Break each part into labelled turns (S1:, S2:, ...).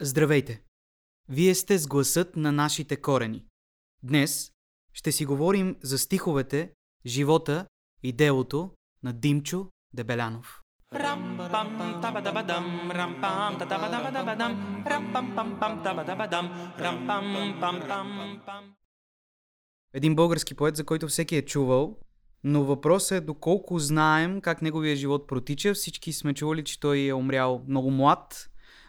S1: Здравейте! Вие сте с гласът на нашите корени. Днес ще си говорим за стиховете, живота и делото на Димчо Дебелянов. Един български поет, за който всеки е чувал, но въпросът е доколко знаем как неговия живот протича. Всички сме чували, че той е умрял много млад,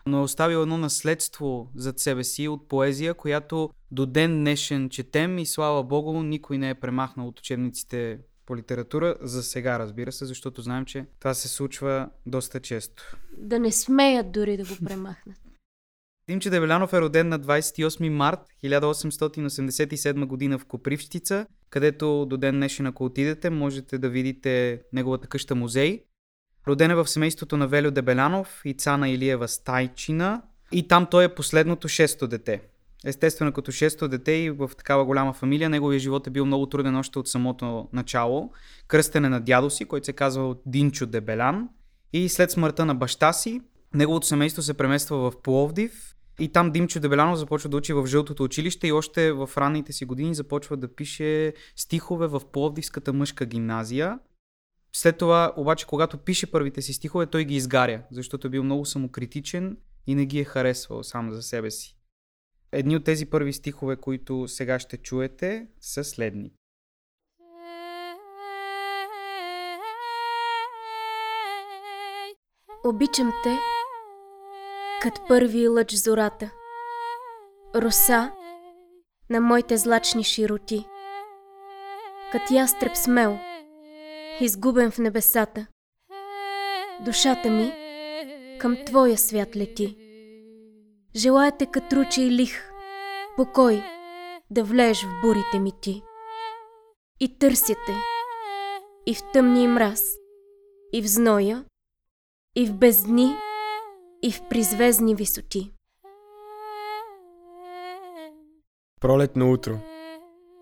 S1: но е оставил едно наследство зад себе си от поезия, която до ден днешен четем и слава богу никой не е премахнал от учебниците по литература, за сега разбира се, защото знаем, че това се случва доста често.
S2: Да не смеят дори да го премахнат.
S1: Димче Дебелянов е роден на 28 март 1887 година в Копривщица, където до ден днешен, ако отидете, можете да видите неговата къща музей. Роден е в семейството на Велю Дебелянов и Цана Илиева Стайчина и там той е последното шесто дете. Естествено, като шесто дете и в такава голяма фамилия, неговия живот е бил много труден още от самото начало. Кръстен е на дядо си, който се казва Динчо Дебелян. И след смъртта на баща си, неговото семейство се премества в Пловдив и там Димчо Дебелянов започва да учи в Жълтото училище и още в ранните си години започва да пише стихове в Пловдивската мъжка гимназия. След това, обаче, когато пише първите си стихове, той ги изгаря, защото е бил много самокритичен и не ги е харесвал сам за себе си. Едни от тези първи стихове, които сега ще чуете, са следни.
S2: Обичам те, кът първи лъч зората, роса на моите злачни широти, кът ястреб смел, изгубен в небесата. Душата ми към твоя свят лети. Желаете катруче и лих, покой да влееш в бурите ми ти. И търсяте, и в тъмни мраз, и в зноя, и в бездни, и в призвездни висоти.
S3: Пролетно утро.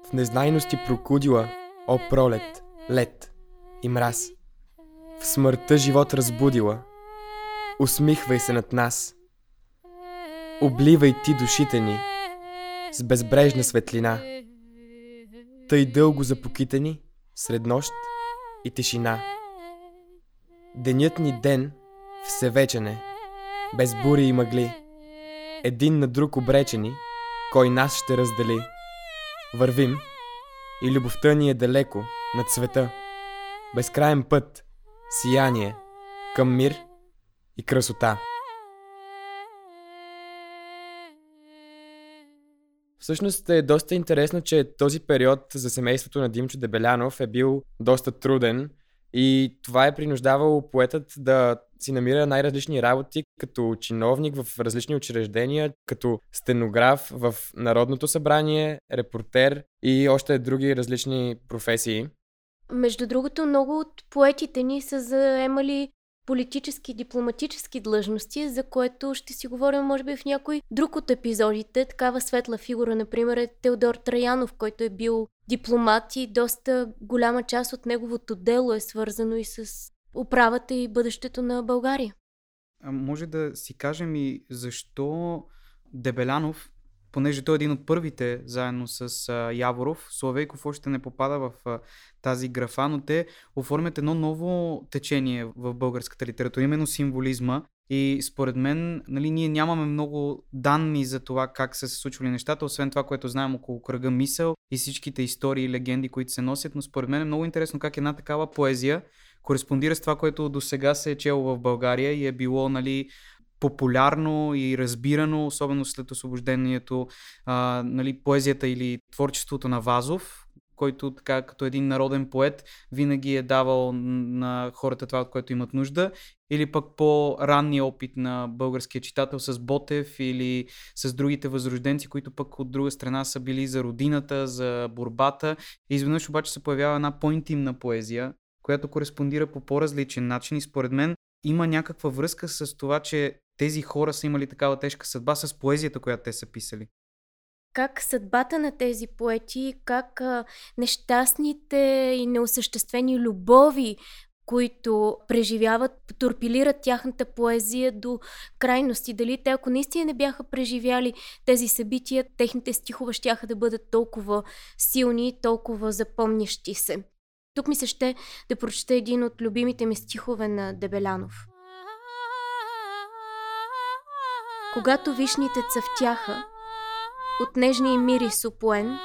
S3: В незнайности прокудила, о пролет, лед и мраз. В смъртта живот разбудила. Усмихвай се над нас. Обливай ти душите ни с безбрежна светлина. Тъй дълго запокитани сред нощ и тишина. Денят ни ден всевечен е, без бури и мъгли. Един на друг обречени, кой нас ще раздели. Вървим и любовта ни е далеко над света. Безкраен път, сияние, към мир и красота. Всъщност е доста интересно, че този период за семейството на Димчо Дебелянов е бил доста труден и това е принуждавало поетът да си намира най-различни работи, като чиновник в различни учреждения, като стенограф в Народното събрание, репортер и още други различни професии.
S2: Между другото, много от поетите ни са заемали политически, дипломатически длъжности, за което ще си говорим, може би, в някой друг от епизодите. Такава светла фигура, например, е Теодор Траянов, който е бил дипломат и доста голяма част от неговото дело е свързано и с управата и бъдещето на България.
S1: А може да си кажем и защо Дебелянов, понеже той е един от първите, заедно с а, Яворов, Славейков още не попада в а, тази графа, но те оформят едно ново течение в българската литература, именно символизма. И според мен, нали, ние нямаме много данни за това как са се случвали нещата, освен това, което знаем около кръга мисъл и всичките истории и легенди, които се носят, но според мен е много интересно как една такава поезия кореспондира с това, което до сега се е чело в България и е било, нали, популярно и разбирано, особено след освобождението, а, нали, поезията или творчеството на Вазов, който така като един народен поет винаги е давал на хората това, от което имат нужда, или пък по-ранния опит на българския читател с Ботев или с другите възрожденци, които пък от друга страна са били за родината, за борбата. И изведнъж обаче се появява една по-интимна поезия, която кореспондира по по-различен начин и според мен има някаква връзка с това, че тези хора са имали такава тежка съдба с поезията, която те са писали
S2: как съдбата на тези поети, как нещастните и неосъществени любови които преживяват, торпилират тяхната поезия до крайности. Дали те, ако наистина не бяха преживяли тези събития, техните стихове ще да бъдат толкова силни, толкова запомнящи се. Тук ми се ще да прочета един от любимите ми стихове на Дебелянов. Когато вишните цъфтяха, от нежния мирис опоен,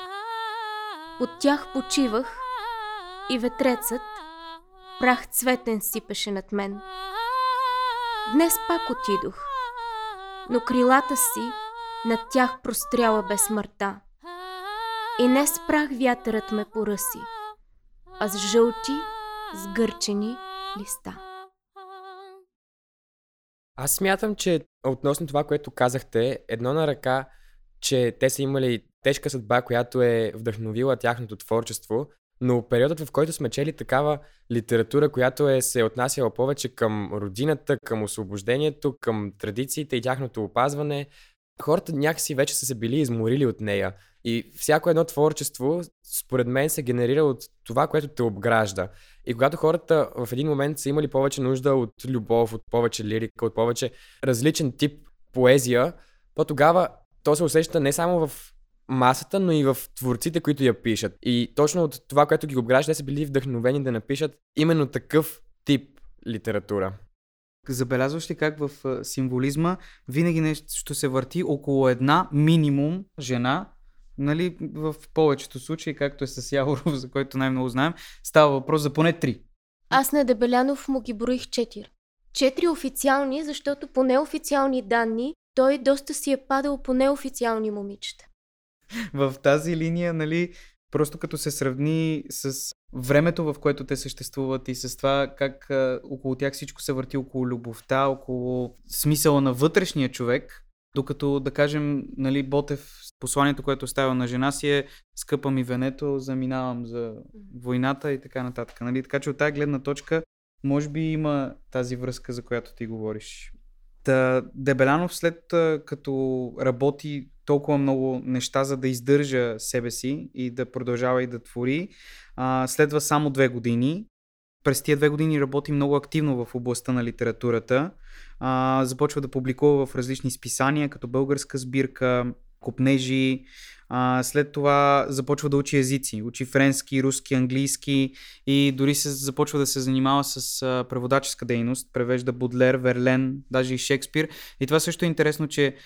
S2: под тях почивах и ветрецът прах цветен сипеше над мен. Днес пак отидох, но крилата си над тях простряла без смъртта. И не спрах вятърът ме поръси, а с жълти, сгърчени листа.
S3: Аз смятам, че относно това, което казахте, едно на ръка, че те са имали тежка съдба, която е вдъхновила тяхното творчество, но периодът, в който сме чели такава литература, която е се отнасяла повече към родината, към освобождението, към традициите и тяхното опазване, хората някакси вече са се били изморили от нея. И всяко едно творчество, според мен, се генерира от това, което те обгражда. И когато хората в един момент са имали повече нужда от любов, от повече лирика, от повече различен тип поезия, то тогава то се усеща не само в масата, но и в творците, които я пишат. И точно от това, което ги обгражда, са били вдъхновени да напишат именно такъв тип литература.
S1: Забелязваш ли как в символизма винаги нещо се върти около една минимум жена, нали, в повечето случаи, както е с Яворов, за който най-много знаем, става въпрос за поне три.
S2: Аз на Дебелянов му ги броих четири. Четири официални, защото по неофициални данни той доста си е падал по неофициални момичета.
S1: в тази линия, нали, просто като се сравни с времето, в което те съществуват и с това как а, около тях всичко се върти около любовта, около смисъла на вътрешния човек, докато, да кажем, нали, Ботев, посланието, което оставя на жена си е скъпа ми венето, заминавам за войната и така нататък. Нали? Така че от тази гледна точка, може би има тази връзка, за която ти говориш. Та, Дебелянов след като работи толкова много неща, за да издържа себе си и да продължава и да твори, а, следва само две години. През тия две години работи много активно в областта на литературата. А, започва да публикува в различни списания, като българска сбирка, купнежи, а, след това започва да учи езици. Учи френски, руски, английски и дори се започва да се занимава с а, преводаческа дейност. Превежда Будлер, Верлен, даже и Шекспир. И това също е интересно, че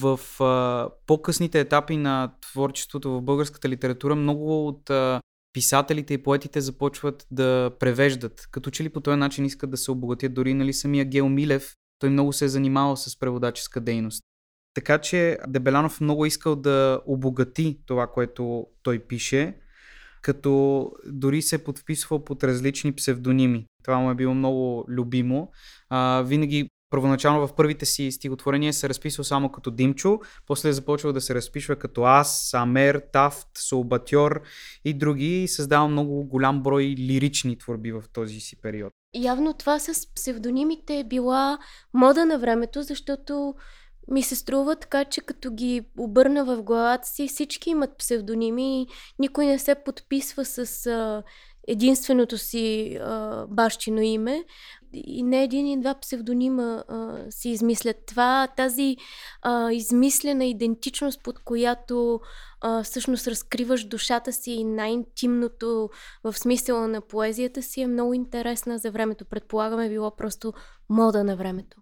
S1: в а, по-късните етапи на творчеството в българската литература много от а, писателите и поетите започват да превеждат. Като че ли по този начин искат да се обогатят. Дори нали, самия Гео Милев, той много се е занимавал с преводаческа дейност. Така че Дебелянов много искал да обогати това, което той пише, като дори се е подписвал под различни псевдоними. Това му е било много любимо. А, винаги първоначално в първите си стихотворения се разписва само като Димчо, после е започва да се разпишва като Аз, Амер, Тафт, Солбатьор и други и създава много голям брой лирични творби в този си период.
S2: Явно това с псевдонимите е била мода на времето, защото ми се струва така, че като ги обърна в главата си, всички имат псевдоними и никой не се подписва с а, единственото си а, бащино име. И не един и два псевдонима а, си измислят това. Тази а, измислена идентичност, под която а, всъщност разкриваш душата си и най-интимното в смисъла на поезията си е много интересна за времето. Предполагаме било просто мода на времето.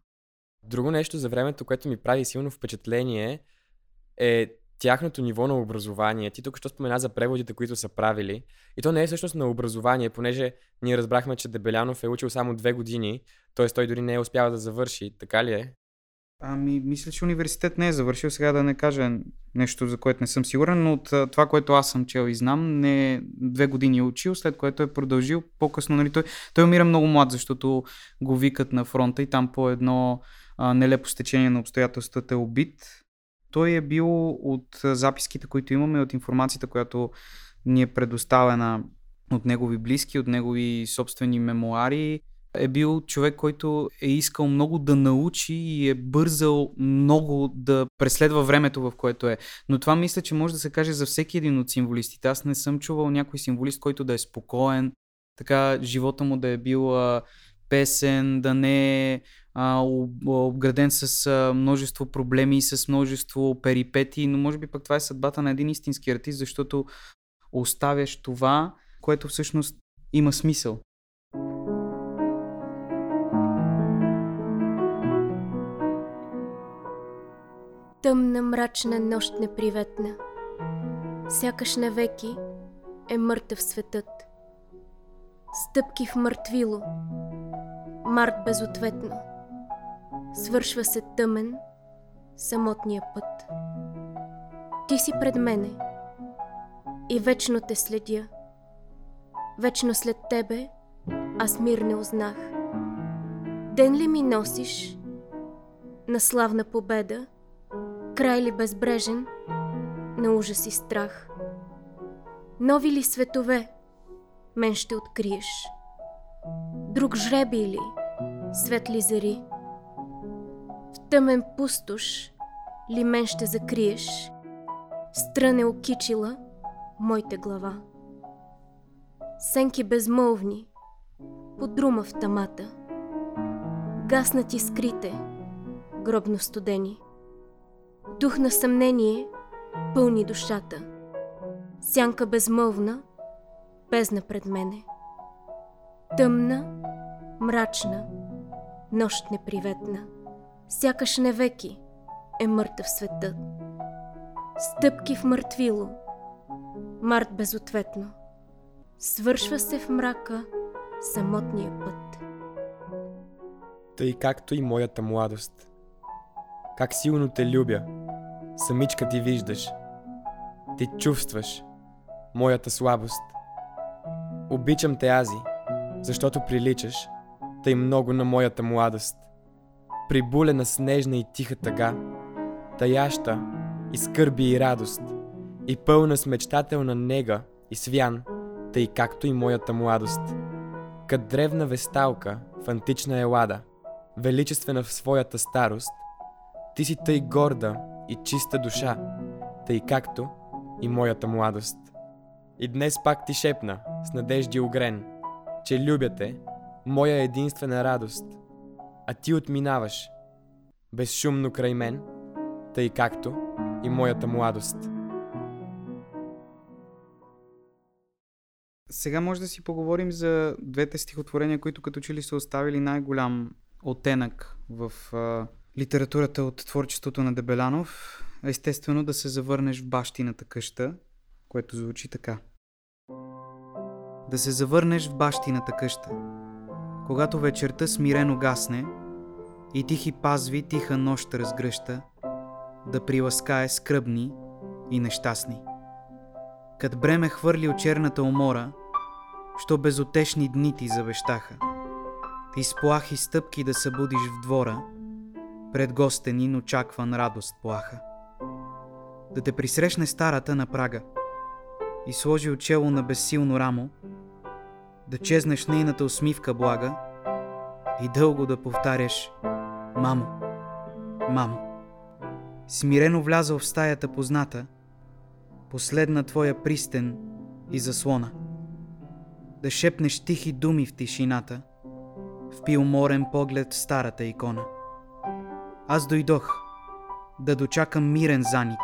S3: Друго нещо за времето, което ми прави силно впечатление е тяхното ниво на образование. Ти тук що спомена за преводите, които са правили. И то не е всъщност на образование, понеже ние разбрахме, че Дебелянов е учил само две години, т.е. той дори не е успял да завърши. Така ли е?
S1: Ами, мисля, че университет не е завършил. Сега да не кажа нещо, за което не съм сигурен, но от това, което аз съм чел и знам, не две години е учил, след което е продължил. По-късно, нали, той, той умира много млад, защото го викат на фронта и там по едно а, нелепо стечение на обстоятелствата е убит. Той е бил от записките, които имаме, от информацията, която ни е предоставена от негови близки, от негови собствени мемуари, е бил човек, който е искал много да научи и е бързал много да преследва времето, в което е. Но това мисля, че може да се каже за всеки един от символистите. Аз не съм чувал някой символист, който да е спокоен, така живота му да е бил песен, да не е а, обграден с а, множество проблеми, с множество перипети, но може би пък това е съдбата на един истински артист, защото оставяш това, което всъщност има смисъл.
S2: Тъмна, мрачна нощ неприветна, сякаш навеки е мъртъв светът. Стъпки в мъртвило, март безответно, свършва се тъмен, самотния път. Ти си пред мене и вечно те следя. Вечно след тебе аз мир не узнах. Ден ли ми носиш на славна победа – край ли безбрежен на ужас и страх? Нови ли светове мен ще откриеш? Друг жреби ли, светли зари? В тъмен пустош ли мен ще закриеш? Стране окичила моите глава. Сенки безмълвни, подрума в тамата. Гаснати скрите, гробно студени. Дух на съмнение пълни душата. Сянка безмълвна, бездна пред мене. Тъмна, мрачна, нощ неприветна. Сякаш невеки е мъртъв светът. Стъпки в мъртвило, март безответно. Свършва се в мрака самотния път.
S3: Тъй както и моята младост – как силно те любя. Самичка ти виждаш. Ти чувстваш моята слабост. Обичам те ази, защото приличаш тъй много на моята младост. Прибулена снежна и тиха тъга, таяща и скърби и радост, и пълна с мечтателна нега и свян, тъй както и моята младост. Кът древна весталка в антична елада, величествена в своята старост – ти си тъй горда и чиста душа, тъй както и моята младост. И днес пак ти шепна, с надежди огрен, че любя те, моя единствена радост, а ти отминаваш, безшумно край мен, тъй както и моята младост.
S1: Сега може да си поговорим за двете стихотворения, които като че ли са оставили най-голям оттенък в литературата от творчеството на Дебелянов, естествено да се завърнеш в бащината къща, което звучи така. Да се завърнеш в бащината къща, когато вечерта смирено гасне и тихи пазви тиха нощ разгръща, да приласкае скръбни и нещастни. Кът бреме хвърли от черната умора, що безотешни дни ти завещаха. Ти с плахи стъпки да събудиш в двора – пред гостенин очакван радост плаха. Да те присрещне старата на прага и сложи очело на безсилно рамо, да чезнеш нейната усмивка блага и дълго да повтаряш «Мамо, мамо». Смирено влязъл в стаята позната, последна твоя пристен и заслона. Да шепнеш тихи думи в тишината, впи уморен поглед в старата икона – аз дойдох да дочакам мирен заник,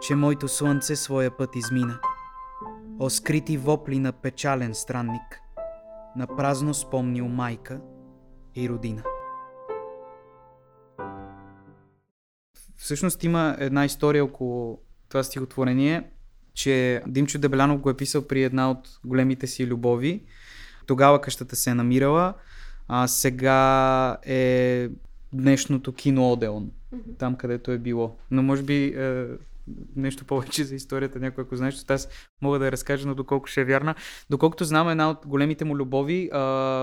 S1: че моето слънце своя път измина. О скрити вопли на печален странник, на празно спомнил майка и родина. Всъщност има една история около това стихотворение, че Димчо Дебелянов го е писал при една от големите си любови. Тогава къщата се е намирала, а сега е днешното кино Одеон, mm-hmm. там където е било. Но може би е, нещо повече за историята, някой ако знаеш, аз мога да я разкажа, но доколко ще е вярна. Доколкото знам, една от големите му любови, е,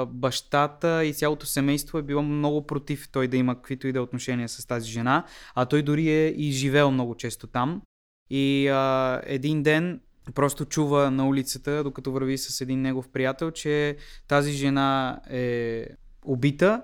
S1: бащата и цялото семейство е било много против той да има каквито и да е отношения с тази жена, а той дори е и живеел много често там. И е, един ден просто чува на улицата, докато върви с един негов приятел, че тази жена е убита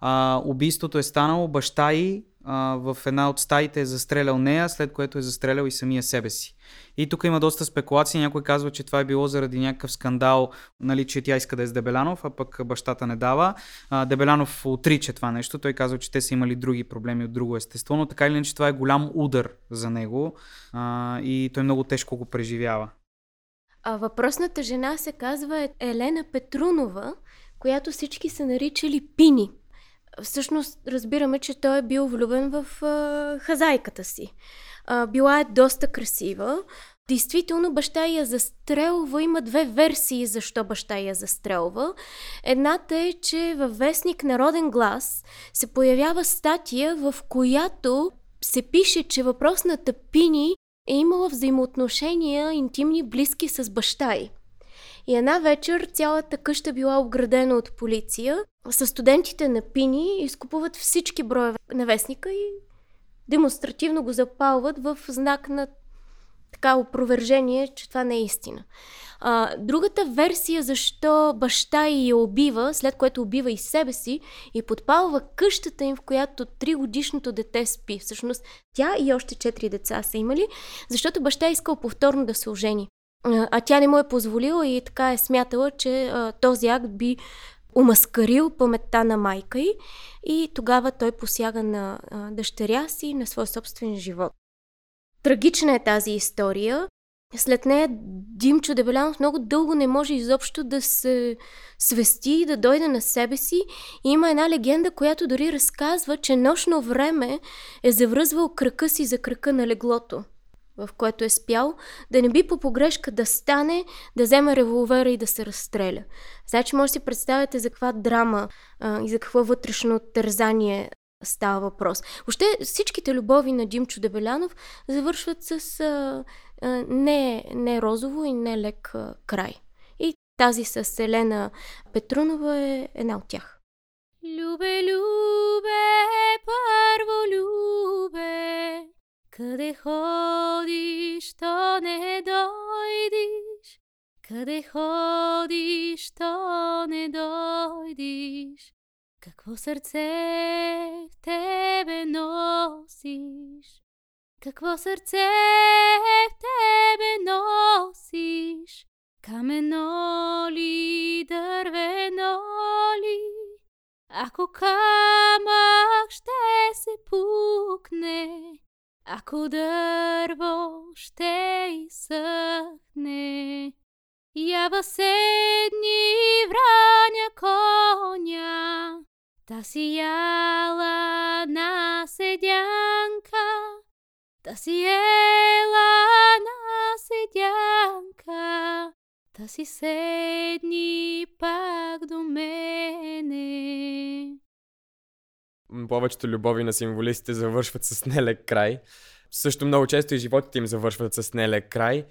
S1: а, убийството е станало, баща и в една от стаите е застрелял нея, след което е застрелял и самия себе си. И тук има доста спекулации. Някой казва, че това е било заради някакъв скандал, нали, че тя иска да е с Дебелянов, а пък бащата не дава. А, Дебелянов отрича това нещо. Той казва, че те са имали други проблеми от друго естество, но така или иначе това е голям удар за него а, и той много тежко го преживява.
S2: А въпросната жена се казва Елена Петрунова, която всички са наричали Пини. Всъщност разбираме, че той е бил влюбен в а, хазайката си. А, била е доста красива. Действително баща я застрелва. Има две версии защо баща я застрелва. Едната е, че във вестник Народен глас се появява статия, в която се пише, че въпросната Пини е имала взаимоотношения интимни близки с баща й. И една вечер цялата къща била обградена от полиция. С студентите на Пини изкупуват всички броеве на вестника и демонстративно го запалват в знак на така опровержение, че това не е истина. А, другата версия защо баща й я убива, след което убива и себе си и подпалва къщата им, в която тригодишното дете спи. Всъщност тя и още четири деца са имали, защото баща е искал повторно да се ожени. А тя не му е позволила и така е смятала, че този акт би умаскарил паметта на майка й и тогава той посяга на дъщеря си, на своя собствен живот. Трагична е тази история. След нея Димчо Дебелянов много дълго не може изобщо да се свести и да дойде на себе си. И има една легенда, която дори разказва, че нощно време е завръзвал кръка си за кръка на леглото в което е спял, да не би по погрешка да стане, да вземе револвера и да се разстреля. Значи може да си представяте за каква драма а, и за какво вътрешно тързание става въпрос. Още всичките любови на Димчо Дебелянов завършват с а, а, не, не розово и не лек а, край. И тази с Елена Петрунова е една от тях. Любе, любе, първо любе, къде ходиш, то не дойдиш, къде ходиш, то не дойдиш. Какво сърце в тебе носиш? Какво сърце в тебе носиш? Камено ли, дървено ли? Ако камък ще се пукне, ако дърво ще изсъхне. Ява седни враня коня, Та си яла на седянка, та си ела на седянка, та си седни пак до мене.
S3: Повечето любови на символистите завършват с нелек край. Също много често и животите им завършват с нелек край.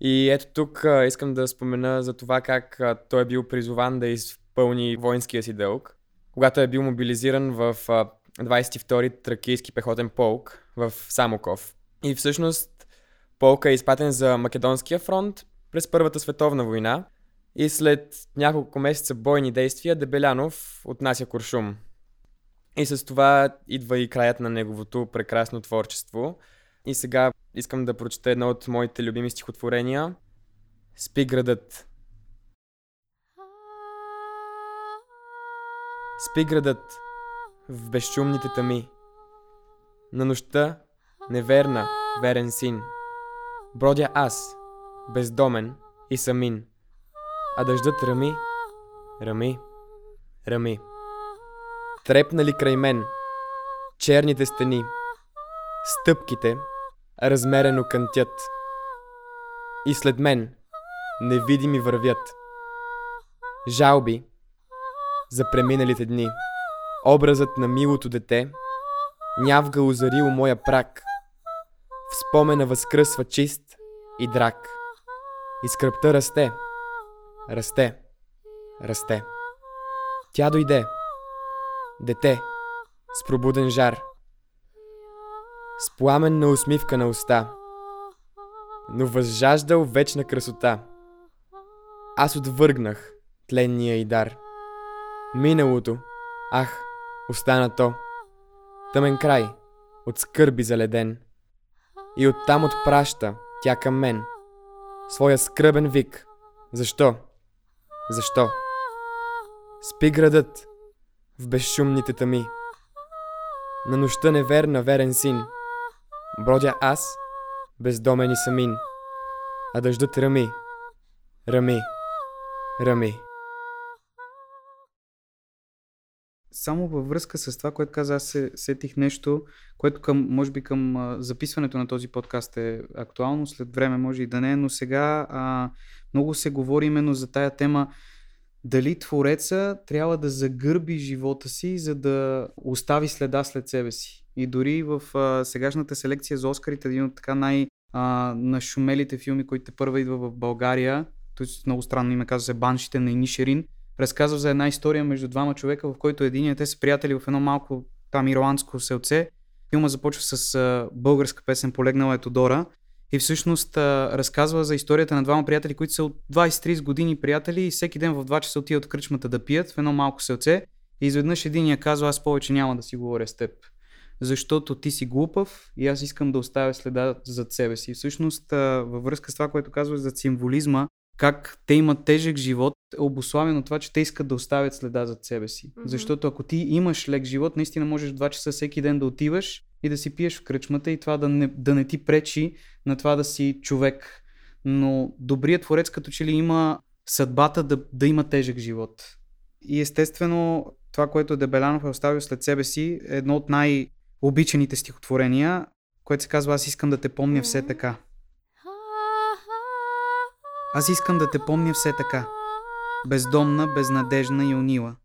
S3: И ето тук а, искам да спомена за това как а, той е бил призован да изпълни воинския си дълг когато е бил мобилизиран в 22-ти тракийски пехотен полк в Самоков. И всъщност полка е изпратен за Македонския фронт през Първата световна война и след няколко месеца бойни действия Дебелянов отнася Куршум. И с това идва и краят на неговото прекрасно творчество. И сега искам да прочета едно от моите любими стихотворения. Спи градът. Спи градът в безшумните тъми. На нощта, неверна, верен син. Бродя аз, бездомен и самин. А дъждът рами, рами, рами. Трепнали край мен черните стени, стъпките размерено кънтят. И след мен невидими вървят. Жалби, за преминалите дни. Образът на милото дете нявга озарил моя прак. В спомена възкръсва чист и драк. И скръпта расте, расте, расте. Тя дойде, дете, с пробуден жар, с пламенна усмивка на уста, но възжаждал вечна красота. Аз отвъргнах тленния и дар. Миналото, ах, остана то. Тъмен край, от скърби заледен. И оттам отпраща тя към мен своя скръбен вик. Защо? Защо? Спи градът в безшумните тъми. На нощта неверна верен син. Бродя аз, бездомен и самин. А дъждът рами, рами, рами.
S1: Само във връзка с това, което каза, аз се сетих нещо, което към, може би към записването на този подкаст е актуално, след време може и да не, но сега а, много се говори именно за тая тема дали Твореца трябва да загърби живота си, за да остави следа след себе си. И дори в а, сегашната селекция за Оскарите, един от така най- а, нашумелите филми, които първа идва в България, т.е. много странно име казва се Баншите на Инишерин, разказва за една история между двама човека, в който единият те са приятели в едно малко там ирландско селце. Филма започва с а, българска песен Полегнала е Тодора и всъщност а, разказва за историята на двама приятели, които са от 20-30 години приятели и всеки ден в 2 часа отиват в кръчмата да пият в едно малко селце и изведнъж единия казва аз повече няма да си говоря с теб. Защото ти си глупав и аз искам да оставя следа зад себе си. Всъщност а, във връзка с това, което казваш за символизма, как те имат тежък живот, е обославено това, че те искат да оставят следа зад себе си. Mm-hmm. Защото ако ти имаш лек живот, наистина можеш 2 часа всеки ден да отиваш и да си пиеш в кръчмата и това да не, да не ти пречи на това да си човек. Но добрият творец като че ли има съдбата да, да има тежък живот. И естествено, това, което Дебелянов е оставил след себе си, е едно от най-обичаните стихотворения, което се казва Аз искам да те помня все така. Аз искам да те помня все така. Бездомна, безнадежна и унила.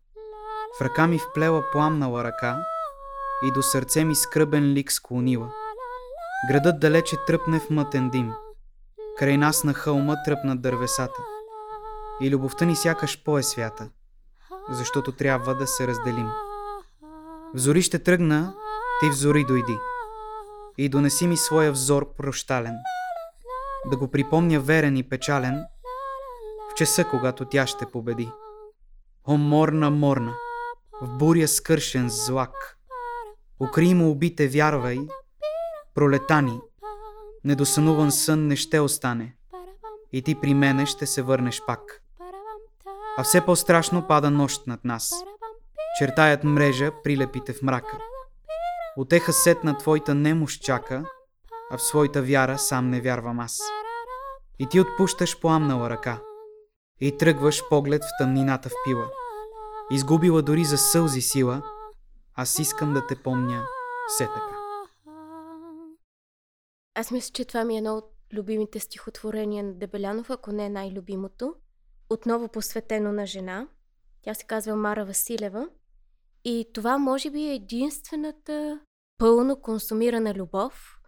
S1: В ръка ми вплела пламнала ръка и до сърце ми скръбен лик склонила. Градът далече тръпне в мътен дим. Край нас на хълма тръпнат дървесата. И любовта ни сякаш по-е свята, защото трябва да се разделим. В зори ще тръгна, ти в зори дойди. И донеси ми своя взор прощален – да го припомня верен и печален в часа, когато тя ще победи. О, морна, морна, в буря скършен злак, укри му убите, вярвай, пролета ни, недосънуван сън не ще остане, и ти при мене ще се върнеш пак. А все по-страшно пада нощ над нас. Чертаят мрежа, прилепите в мрака. Отеха сет на твоята немощ чака – а в своята вяра сам не вярвам аз. И ти отпущаш пламнала ръка и тръгваш поглед в тъмнината в пила. Изгубила дори за сълзи сила, аз искам да те помня все така.
S2: Аз мисля, че това ми е едно от любимите стихотворения на Дебелянов, ако не е най-любимото. Отново посветено на жена. Тя се казва Мара Василева. И това може би е единствената пълно консумирана любов,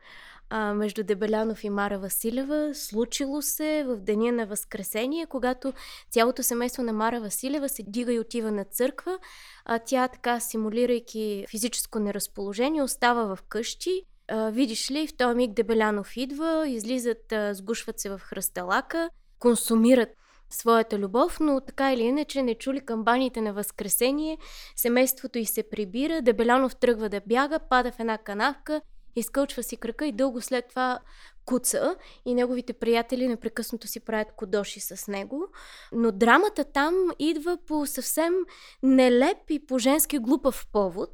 S2: а, между Дебелянов и Мара Василева. Случило се в деня на Възкресение, когато цялото семейство на Мара Василева се дига и отива на църква. А тя така, симулирайки физическо неразположение, остава в къщи. А, видиш ли, в този миг Дебелянов идва, излизат, а, сгушват се в хръсталака, консумират своята любов, но така или иначе не чули камбаните на Възкресение, семейството й се прибира, Дебелянов тръгва да бяга, пада в една канавка изкълчва си кръка и дълго след това куца и неговите приятели непрекъснато си правят кодоши с него. Но драмата там идва по съвсем нелеп и по женски глупав повод.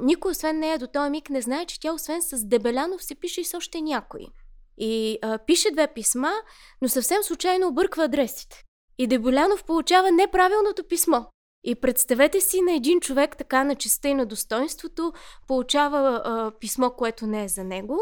S2: Никой освен нея до този миг не знае, че тя освен с Дебелянов се пише и с още някой. И а, пише две писма, но съвсем случайно обърква адресите. И Дебелянов получава неправилното писмо. И представете си на един човек така на честа и на достоинството, получава а, писмо, което не е за него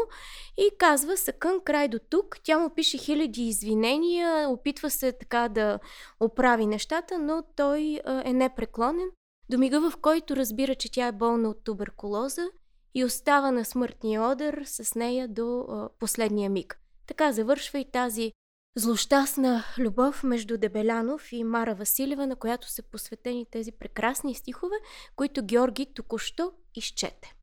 S2: и казва съкън край до тук. Тя му пише хиляди извинения, опитва се така да оправи нещата, но той а, е непреклонен. До мига, в който разбира, че тя е болна от туберкулоза и остава на смъртния одър с нея до а, последния миг. Така завършва и тази злощастна любов между Дебелянов и Мара Василева, на която са посветени тези прекрасни стихове, които Георги току-що изчете.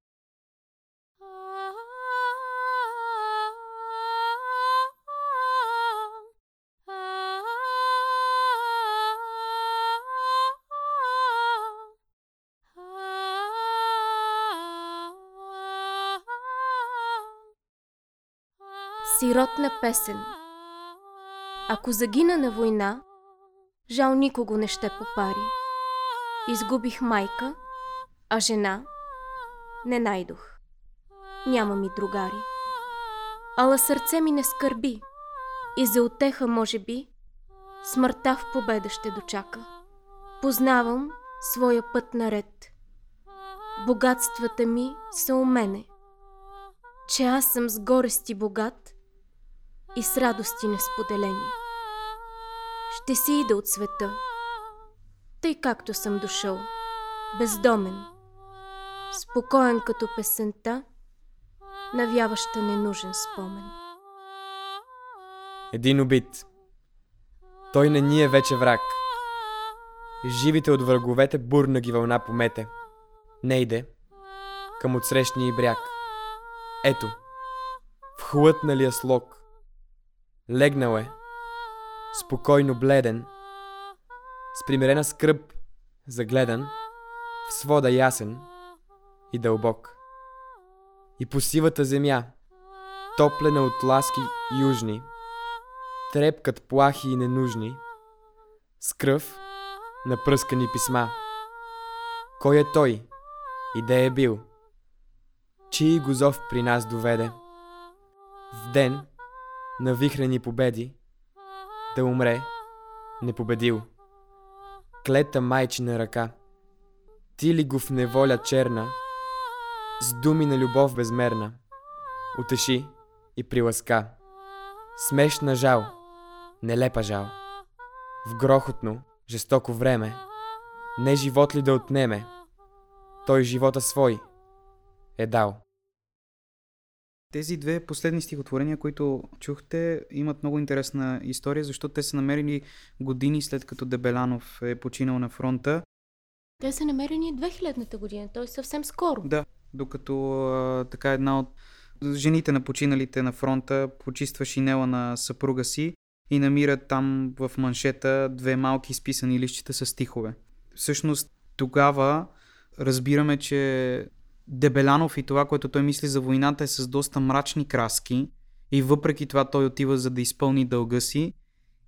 S2: Сиротна песен Ако загина на война, жал никого не ще попари. Изгубих майка, а жена не найдох. Няма ми другари. Ала сърце ми не скърби и за отеха, може би, смъртта в победа ще дочака. Познавам своя път наред. Богатствата ми са у мене, че аз съм с горести богат и с радости несподелени. Ще си ида от света, тъй както съм дошъл, бездомен, спокоен като песента, навяваща ненужен спомен.
S3: Един убит. Той не ни е вече враг. Живите от враговете бурна ги вълна помете. Не иде към отсрещния бряг. Ето, в хлътналия слог. Легнал е, спокойно бледен, с примирена скръп, загледан, в свода ясен и дълбок. И по сивата земя, топлена от ласки южни, трепкат плахи и ненужни, с кръв напръскани писма. Кой е той и де е бил? Чий гозов при нас доведе? В ден на вихрени победи да умре непобедил. Клета майчина ръка, ти ли го в неволя черна, с думи на любов безмерна, утеши и приласка. Смешна жал, нелепа жал. В грохотно, жестоко време, не живот ли да отнеме, той живота свой е дал.
S1: Тези две последни стихотворения, които чухте, имат много интересна история, защото те са намерени години след като Дебелянов е починал на фронта.
S2: Те са намерени 2000-та година, т.е. съвсем скоро.
S1: Да, докато а, така една от жените на починалите на фронта почиства шинела на съпруга си и намират там в маншета две малки изписани лищчета с стихове. Всъщност тогава разбираме, че Дебелянов и това, което той мисли за войната е с доста мрачни краски и въпреки това той отива за да изпълни дълга си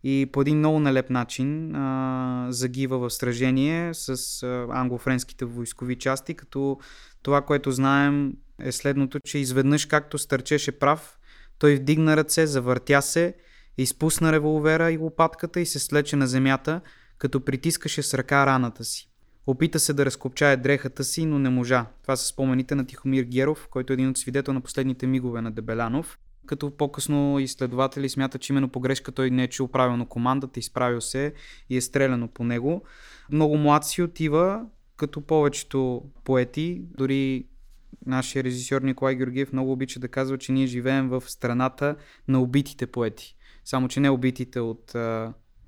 S1: и по един много нелеп начин а, загива в сражение с а, англо-френските войскови части, като това, което знаем е следното, че изведнъж както стърчеше прав, той вдигна ръце, завъртя се, изпусна револвера и лопатката и се слече на земята, като притискаше с ръка раната си. Опита се да разкопчае дрехата си, но не можа. Това са спомените на Тихомир Геров, който е един от свидетел на последните мигове на Дебелянов. Като по-късно изследователи смятат, че именно по грешка той не е чул правилно командата, изправил се и е стреляно по него. Много млад си отива, като повечето поети, дори нашия режисьор Николай Георгиев много обича да казва, че ние живеем в страната на убитите поети. Само, че не убитите от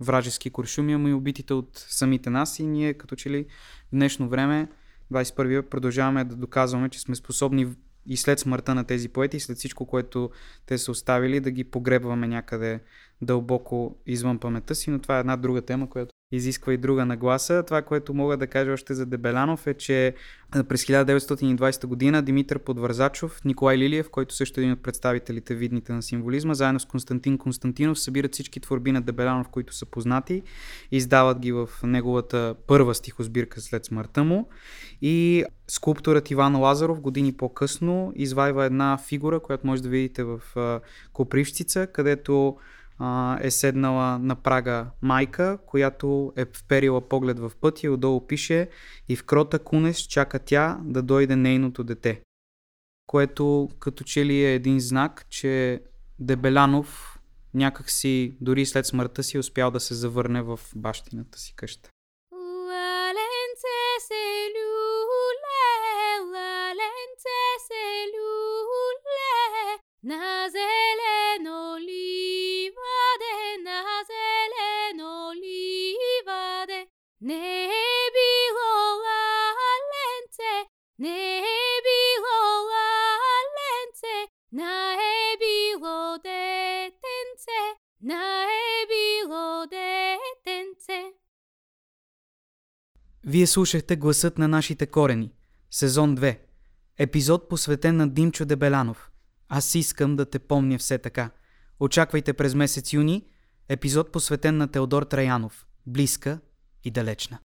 S1: вражески куршуми, ами убитите от самите нас. И ние като че ли в днешно време, 21 век, продължаваме да доказваме, че сме способни и след смъртта на тези поети, след всичко, което те са оставили, да ги погребваме някъде дълбоко извън паметта си, но това е една друга тема, която изисква и друга нагласа. Това, което мога да кажа още за Дебелянов е, че през 1920 година Димитър Подвързачов, Николай Лилиев, който също е един от представителите видните на символизма, заедно с Константин Константинов събират всички творби на Дебелянов, които са познати, издават ги в неговата първа стихосбирка след смъртта му и скулпторът Иван Лазаров години по-късно извайва една фигура, която може да видите в Копривщица, където е седнала на прага майка, която е вперила поглед в пътя и отдолу пише и в крота кунес чака тя да дойде нейното дете. Което като че ли е един знак, че Дебелянов някакси дори след смъртта си е успял да се завърне в бащината си къща. Вие слушахте гласът на нашите корени, сезон 2, епизод посветен на Димчо Дебелянов – аз искам да те помня все така. Очаквайте през месец юни епизод посветен на Теодор Траянов. Близка и далечна.